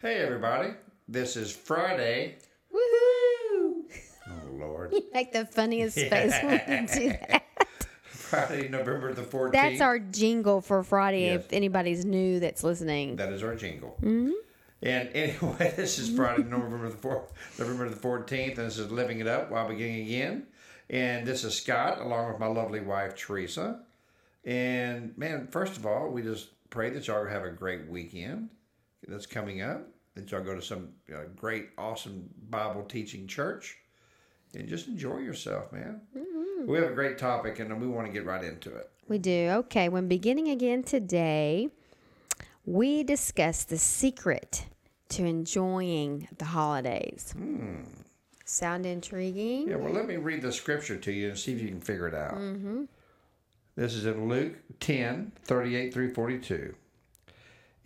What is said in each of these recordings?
Hey everybody, this is Friday. Woohoo! Oh Lord, You Make the funniest face when you do that. Friday, November the fourteenth. That's our jingle for Friday Yes. if anybody's new that's listening. That is our jingle. Mm-hmm. And anyway, this is Friday, November the fourth, November the fourteenth, and this is living it up while beginning again. And this is Scott, along with my lovely wife Teresa. And man, first of all, we just pray that y'all have a great weekend that's coming up. That y'all go to some uh, great, awesome Bible teaching church, and just enjoy yourself, man. Mm-hmm. We have a great topic, and we want to get right into it. We do. Okay, when beginning again today, we discuss the secret to enjoying the holidays. Sound intriguing? Yeah, well, let me read the scripture to you and see if you can figure it out. Mm-hmm. This is in Luke 10 38 through 42.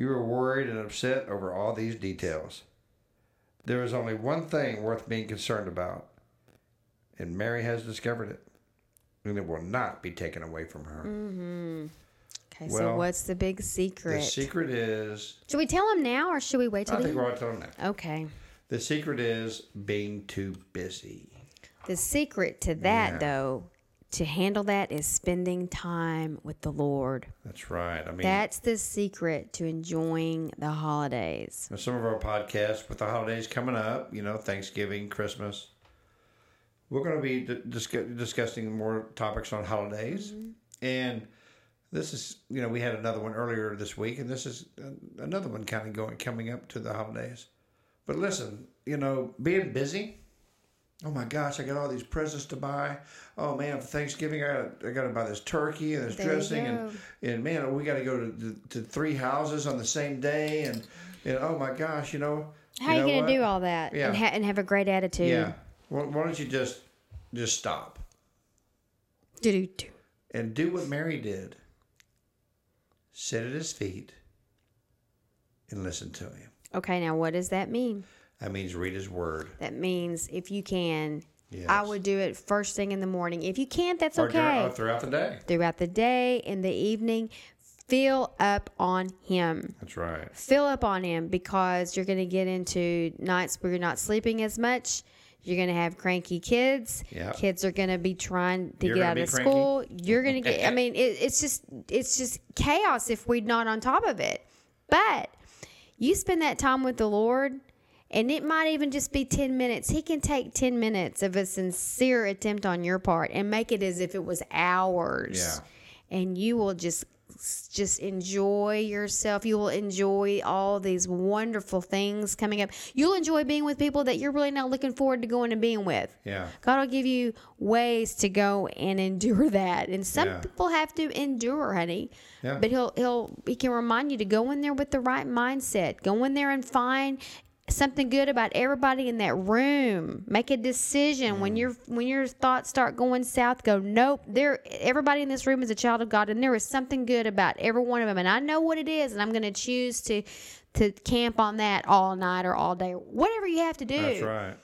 you are worried and upset over all these details. There is only one thing worth being concerned about, and Mary has discovered it, and it will not be taken away from her. Mm-hmm. Okay, so what's the big secret? The secret? is, should we tell them now or should we wait till I think we're all telling that. Okay. The secret is being too busy. The secret to that, Yeah. though, to handle that is spending time with the Lord. That's right. I mean, That's the secret to enjoying the holidays. Some of our podcasts with the holidays coming up, you know, Thanksgiving, Christmas. We're going to be d- discuss- discussing more topics on holidays. Mm-hmm. And this is, you know, we had another one earlier this week, and this is another one kind of going coming up to the holidays. But listen, you know, being busy. Oh my gosh, I got all these presents to buy. Oh man, for Thanksgiving, I got I got to buy this turkey and this There dressing, and and man, we got to go to, to three houses on the same day, and and oh my gosh, you know. How are you going to do all that Yeah. and, ha- and have a great attitude? Yeah. Why, why don't you just just stop Do-do-do. and do what Mary did? Sit at his feet and listen to him. Okay, now what does that mean? That means read his word. That means if you can, I would do it first thing in the morning. If you can't, that's Or dur- okay. or throughout the day. Throughout the day, in the evening, fill up on Him. That's right. Fill up on Him because you're going to get into nights where you're not sleeping as much. You're going to have cranky kids. Yeah. Kids are going to be trying to You're get out of cranky? school. You're going to get. I mean, it, it's just it's just chaos if we're not on top of it. But you spend that time with the Lord, and it might even just be 10 minutes. He can take 10 minutes of a sincere attempt on your part and make it as if it was hours. Yeah. And you will just just enjoy yourself. You will enjoy all these wonderful things coming up. You'll enjoy being with people that you're really not looking forward to going and being with. Yeah. God will give you ways to go and endure that. And some Yeah. people have to endure, honey. Yeah. But he'll he'll he can remind you to go in there with the right mindset. Go in there and find something good about everybody in that room. Make a decision when mm. your when your thoughts start going south. Go nope. There, everybody in this room is a child of God, and there is something good about every one of them. And I know what it is, and I'm going to choose to to camp on that all night or all day, whatever you have to do. That's right.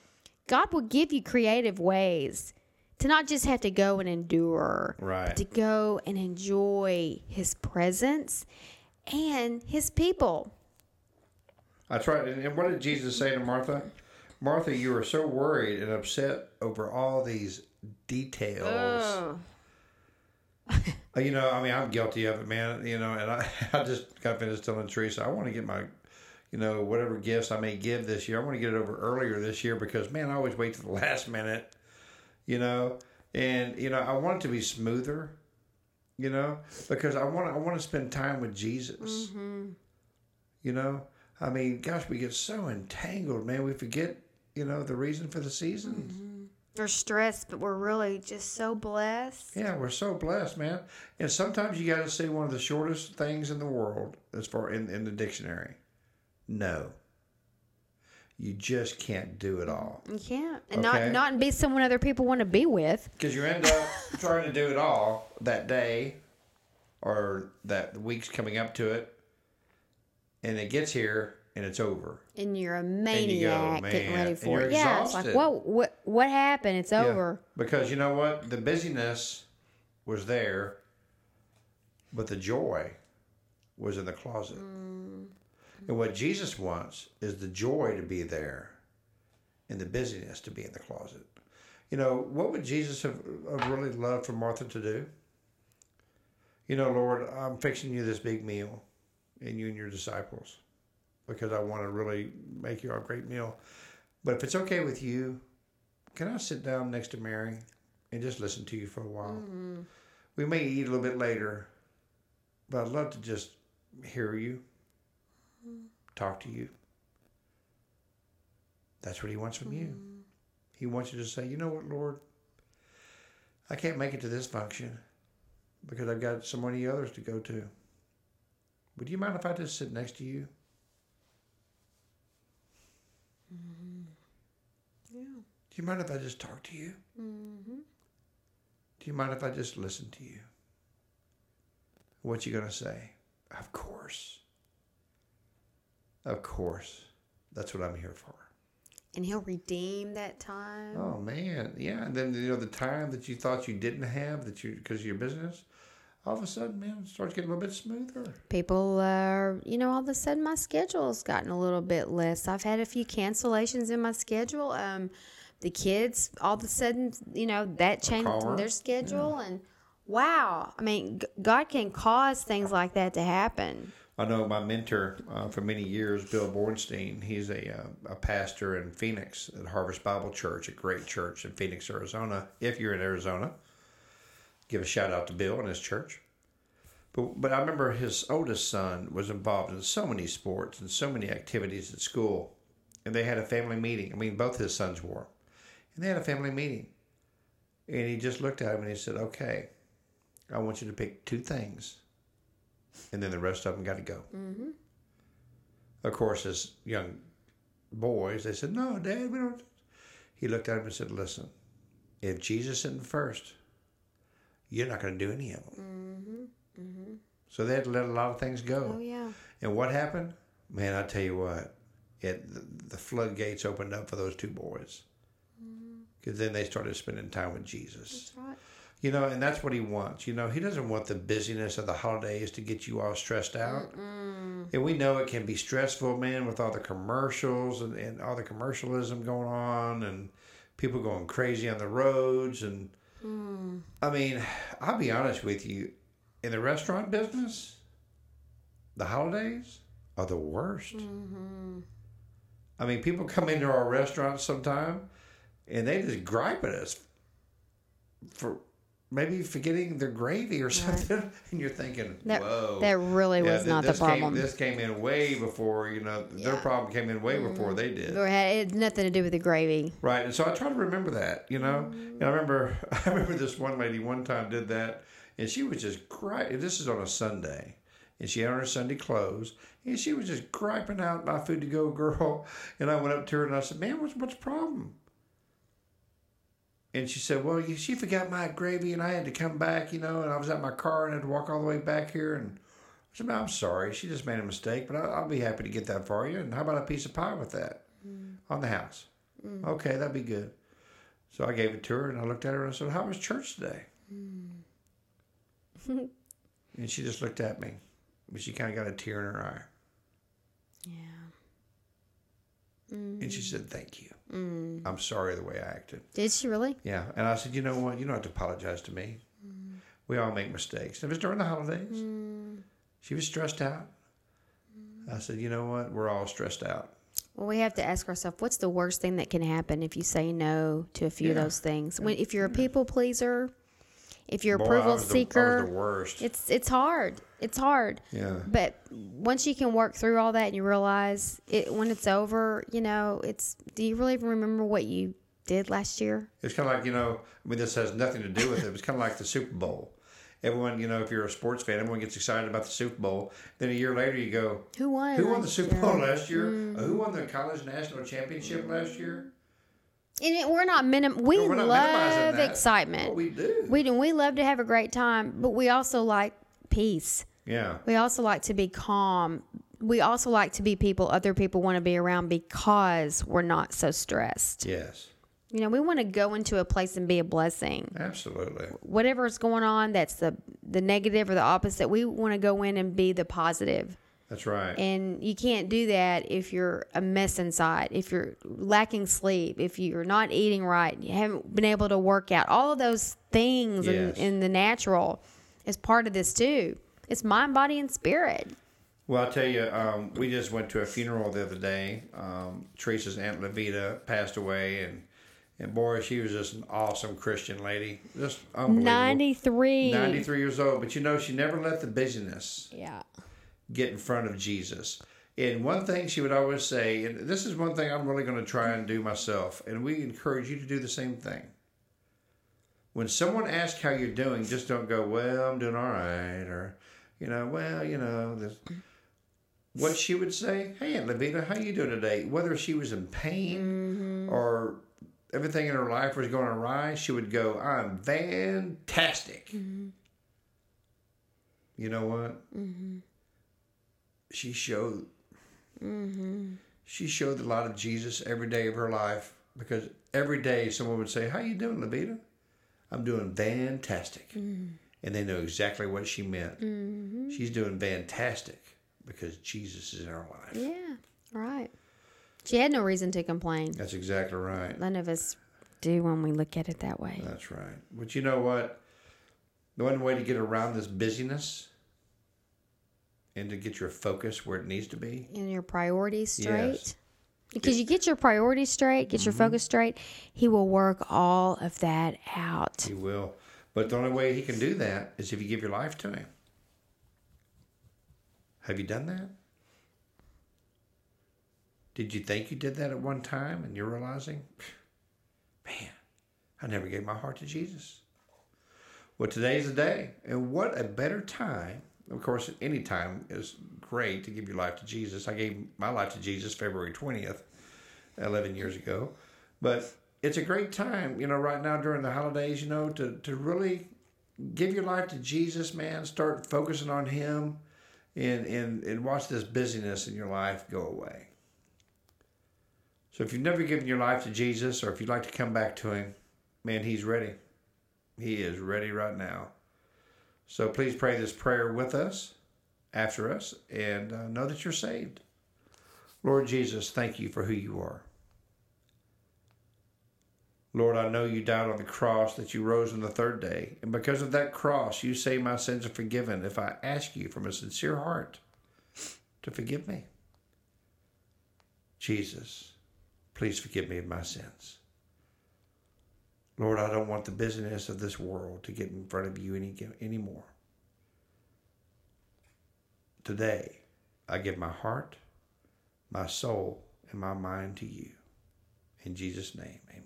God will give you creative ways to not just have to go and endure, Right. but to go and enjoy His presence and His people. That's right. And, what did Jesus say to Martha? Martha, you are so worried and upset over all these details. Uh, You know, I mean, I'm guilty of it, man. You know, and I, I just got finished telling Teresa, I want to get my you know, whatever gifts I may give this year. I want to get it over earlier this year because man, I always wait to the last minute, you know, and you know, I want it to be smoother, you know, because I want I want to spend time with Jesus. You know, I mean, gosh, we get so entangled, man. We forget, you know, the reason for the seasons. Mm-hmm. We're stressed, but we're really just so blessed. Yeah, we're so blessed, man. And sometimes you got to say one of the shortest things in the world as far in, in the dictionary. No. You just can't do it all. You can't, and Okay. not not be someone other people want to be with. Because you end up trying to do it all that day or that week's coming up to it. And it gets here and it's over. And you're a you go, maniac getting ready for you're it. Yeah, it's like what what what happened? It's Yeah. over. Because you know what? The busyness was there, but the joy was in the closet. Mm. And what Jesus wants is the joy to be there and the busyness to be in the closet. You know, what would Jesus have, have really loved for Martha to do? You know, Lord, I'm fixing you this big meal and you and your disciples because I want to really make you a great meal. But if it's okay with you, can I sit down next to Mary and just listen to you for a while? Mm-hmm. We may eat a little bit later, but I'd love to just hear you, mm-hmm. talk to you. That's what he wants from you. Mm-hmm. He wants you to say, you know what, Lord? I can't make it to this function because I've got so many others to go to. Would you mind if I just sit next to you? Yeah. Do you mind if I just talk to you? Mm-hmm. Do you mind if I just listen to you? What you gonna say? Of course. Of course. That's what I'm here for. And he'll redeem that time. Oh man, yeah. And then you know the time that you thought you didn't have that you because of your business, all of a sudden, man, it starts getting a little bit smoother. People are, you know, all of a sudden my schedule's gotten a little bit less. I've had a few cancellations in my schedule. Um, the kids, all of a sudden, you know, that changed their schedule. And wow, I mean, God can cause things like that to happen. I know my mentor uh, for many years, Bill Bornstein. He's a uh, a pastor in Phoenix at Harvest Bible Church, a great church in Phoenix, Arizona. If you're in Arizona, give a shout out to Bill and his church. But but I remember his oldest son was involved in so many sports and so many activities at school, and they had a family meeting. I mean, both his sons were, and they had a family meeting, and he just looked at him and he said, "Okay, I want you to pick two things." and then the rest of them got to go. Mm-hmm. Of course, as young boys, they said, "No, Dad, we don't." He looked at him and said, "Listen, if Jesus isn't first, you're not going to do any of them." Mm-hmm. So they had to let a lot of things go. Oh, yeah. And what happened? Man, I tell you what, it the, floodgates opened up for those two boys. Because then they started spending time with Jesus. That's right. You know, and that's what he wants. You know, he doesn't want the busyness of the holidays to get you all stressed out. And we know it can be stressful, man, with all the commercials and, and all the commercialism going on and people going crazy on the roads. And I mean, I'll be honest with you, in the restaurant business, the holidays are the worst. I mean, people come into our restaurants sometime and they just gripe at us for maybe forgetting their gravy or something. And you're thinking, That, whoa. that really was th- not the this came- problem. this came in way before, you know, their problem came in way before mm-hmm. they did. Or had, it had nothing to do with the gravy. Right, and so I try to remember that, you know. And I remember, I remember this one lady one time did that, and she was just griping. This is on a Sunday, and she had on her Sunday clothes, and she was just griping out my food to go girl. And I went up to her and I said, "Man, what's what's the problem?" And she said, "Well, she forgot my gravy, and I had to come back, you know, and I was at my car and had to walk all the way back here." And I said, I'm sorry. She just made a mistake, but I, I'll be happy to get that for you. And how about a piece of pie with that mm. on the house?" Mm. Okay, that'd be good. So I gave it to her and I looked at her and I said, How was church today? Mm. and she just looked at me. But she kind of got a tear in her eye. Yeah. And she mm. said, Thank you. Mm. I'm sorry the way I acted. Did she really? Yeah. And I said, You know what? You don't have to apologize to me. Mm. We all make mistakes. And It was during the holidays. She was stressed out. I said, you know what? We're all stressed out. Well, we have to ask ourselves, what's the worst thing that can happen if you say no to a few of those things? When if you're a people pleaser, if you're Boy, approval was the- I was seeker, the worst. it's it's hard. It's hard. Yeah. But once you can work through all that and you realize it when it's over, you know, it's do you really even remember what you did last year? It's kind of like, you know, I mean, this has nothing to do with it. It's kind of like the Super Bowl. Everyone, you know, if you're a sports fan, everyone gets excited about the Super Bowl. Then a year later, you go, Who won? Who won the Super year? Bowl last year? Uh, Who won the college national championship last year? And it, we're not minim. We No, not love excitement. What we do. We do. We love to have a great time, but we also like peace. yeah. We also like to be calm. We also like to be people other people want to be around because we're not so stressed. Yes. You know, we want to go into a place and be a blessing. Absolutely. Whatever's going on, that's the the negative or the opposite. We want to go in and be the positive. That's right. And you can't do that if you're a mess inside, if you're lacking sleep, if you're not eating right, you haven't been able to work out. All of those things Yes. in, in the natural is part of this too. It's mind, body, and spirit. Well, I'll tell you, um, we just went to a funeral the other day. Um, Teresa's aunt Levita passed away, and and boy, she was just an awesome Christian lady, just unbelievable. 93. 93 years old, but you know, she never let the busyness Yeah. get in front of Jesus. And one thing she would always say, and this is one thing I'm really going to try and do myself, and we encourage you to do the same thing. When someone asks how you're doing, just don't go, "Well, I'm doing all right," or, you know, "Well, you know." This. What she would say, "Hey, Aunt Levita, how you doing today?" Whether she was in pain mm-hmm. or everything in her life was going awry, she would go, "I'm fantastic." Mm-hmm. You know what? Mm-hmm. she showed she showed a lot of Jesus every day of her life because every day someone would say, "How you doing, Levita?" "I'm doing fantastic," mm. and they know exactly what she meant. Mm-hmm. She's doing fantastic because Jesus is in her life. Yeah. Right. She had no reason to complain. That's exactly right. None of us do when we look at it that way. That's right. But you know what? The one way to get around this busyness and to get your focus where it needs to be And your priorities straight. Yes. Because you get your priorities straight, get your mm-hmm. focus straight, he will work all of that out. He will. But the only way he can do that is if you give your life to him. Have you done that? Did you think you did that at one time and you're realizing, man, I never gave my heart to Jesus? Well, today's the day. And what a better time. Of course, any time is great to give your life to Jesus. I gave my life to Jesus February 20th, 11 years ago. But it's a great time, you know, right now during the holidays, you know, to, to really give your life to Jesus, man. Start focusing on Him and, and, and watch this busyness in your life go away. So if you've never given your life to Jesus or if you'd like to come back to Him, man, He's ready. He is ready right now. So please pray this prayer with us, after us, and uh, know that you're saved. Lord Jesus, thank you for who you are. Lord, I know you died on the cross, that you rose on the third day. And because of that cross, you say my sins are forgiven if I ask you from a sincere heart to forgive me. Jesus, please forgive me of my sins. Lord, I don't want the busyness of this world to get in front of you any anymore. Today, I give my heart, my soul, and my mind to you. In Jesus' name, amen.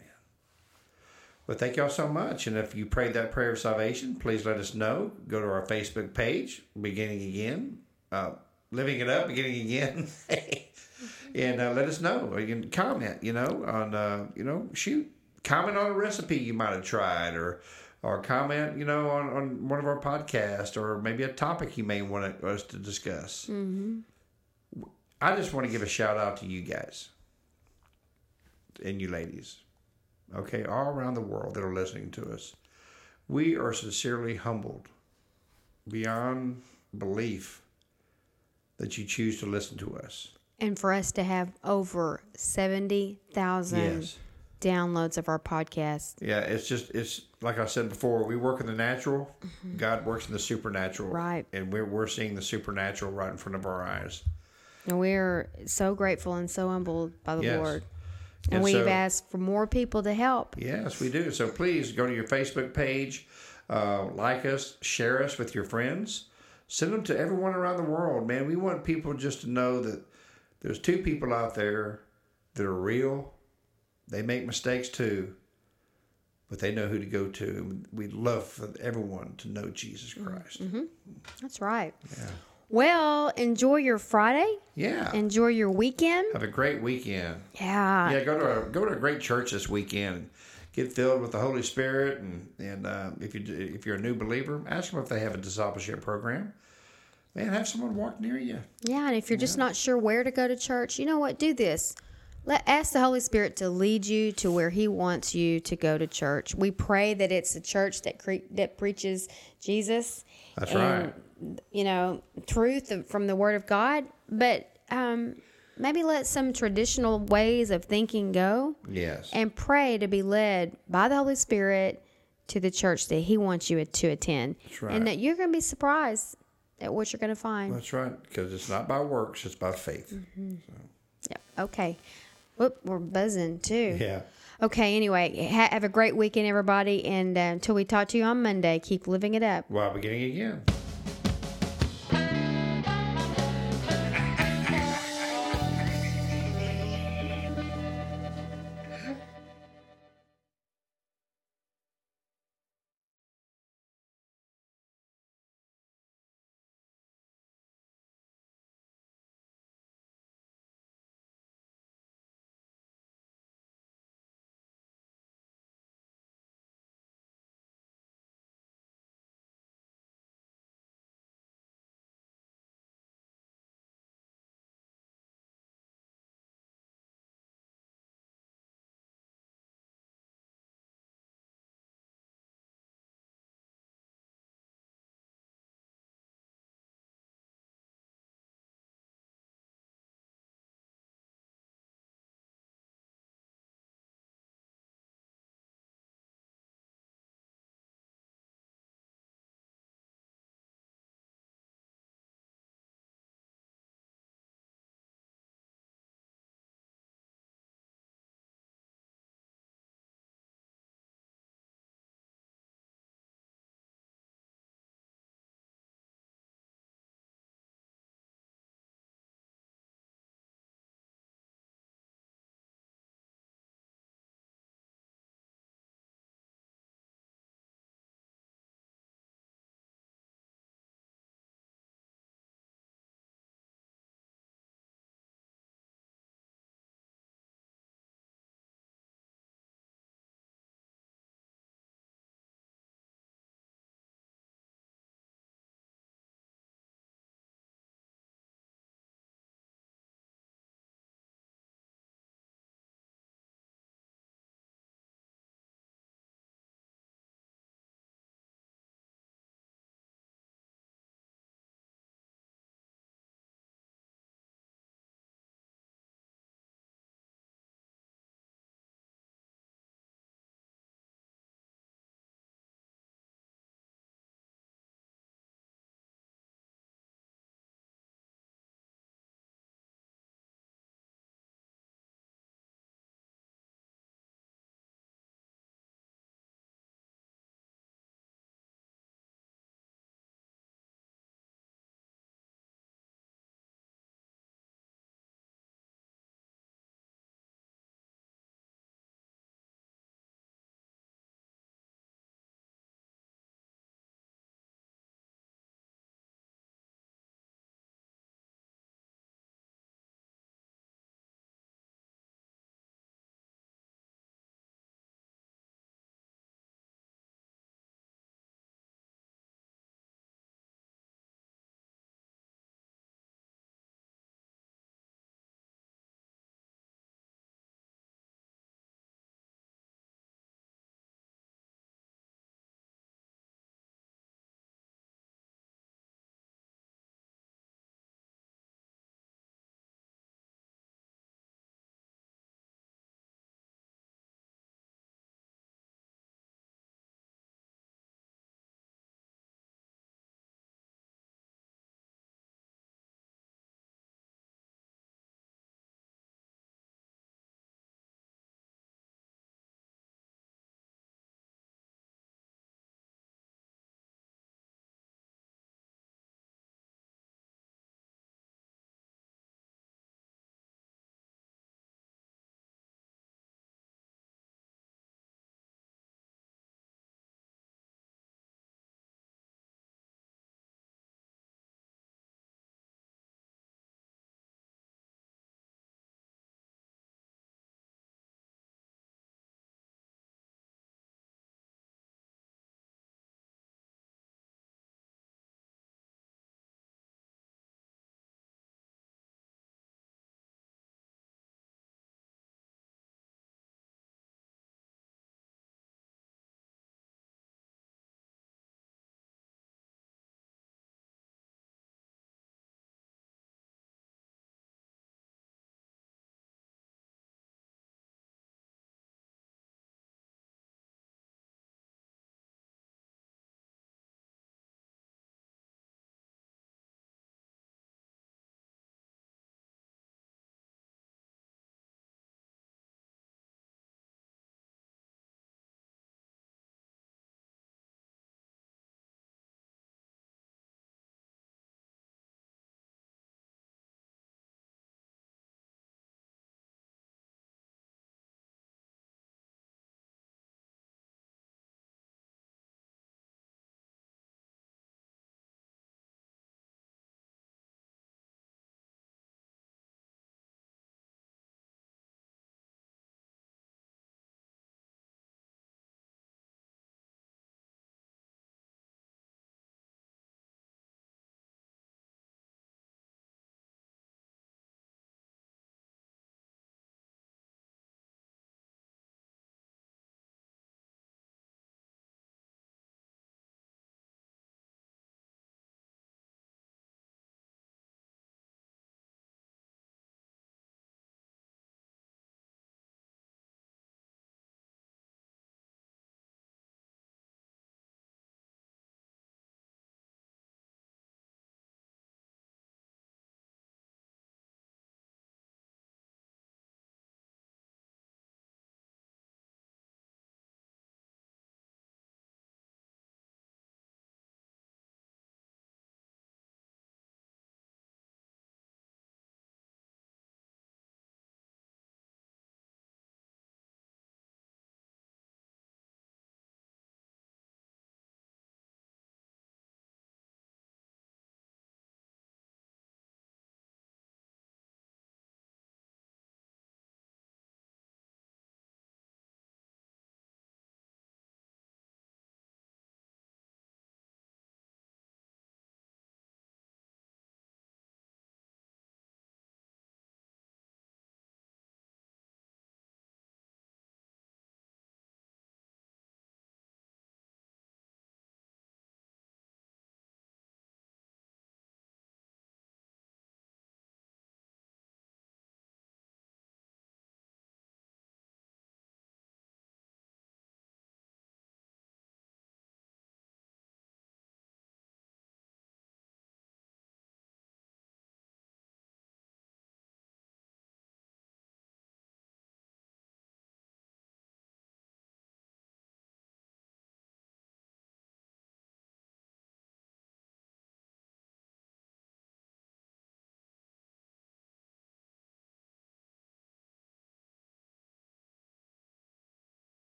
Well, thank y'all so much. And if you prayed that prayer of salvation, please let us know. Go to our Facebook page, Beginning Again, uh, Living It Up, Beginning Again. and uh, let us know. Or you can comment, you know, on, uh, you know, shoot, comment on a recipe you might have tried or or comment, you know, on, on one of our podcasts or maybe a topic you may want us to discuss. Mm-hmm. I just want to give a shout out to you guys and you ladies, okay, all around the world that are listening to us. We are sincerely humbled beyond belief that you choose to listen to us. And for us to have over 70,000 Yes. Downloads of our podcast. Yeah, it's just it's like I said before. We work in the natural. God works in the supernatural. Right. And we're we're seeing the supernatural right in front of our eyes. And we're so grateful and so humbled by the Yes. Lord. And, And we've so- asked for more people to help. Yes, we do. So please go to your Facebook page, uh, like us, share us with your friends, send them to everyone around the world. Man, we want people just to know that there's two people out there that are real. They make mistakes too, but they know who to go to. We'd love for everyone to know Jesus Christ. That's right. Yeah. Well, enjoy your Friday. Yeah. Enjoy your weekend. Have a great weekend. Yeah. Yeah, go to a, go to a great church this weekend. and Get filled with the Holy Spirit, and and uh, if you if you're a new believer, ask them if they have a discipleship program. Man, have someone walk near you. Yeah, and if you're just not sure where to go to church, you know what? Do this. Let ask the Holy Spirit to lead you to where He wants you to go to church. We pray that it's a church that cre- that preaches Jesus. That's and, You know, truth from the Word of God, but um, maybe let some traditional ways of thinking go, Yes, and pray to be led by the Holy Spirit to the church that He wants you to attend, right. and that you're going to be surprised at what you're going to find. that's right. Because it's not by works; it's by faith. Yep. Okay. Whoop, we're buzzing too. Yeah. Okay. Anyway, ha- have a great weekend, everybody. And uh, until we talk to you on Monday, keep living it up. While beginning again.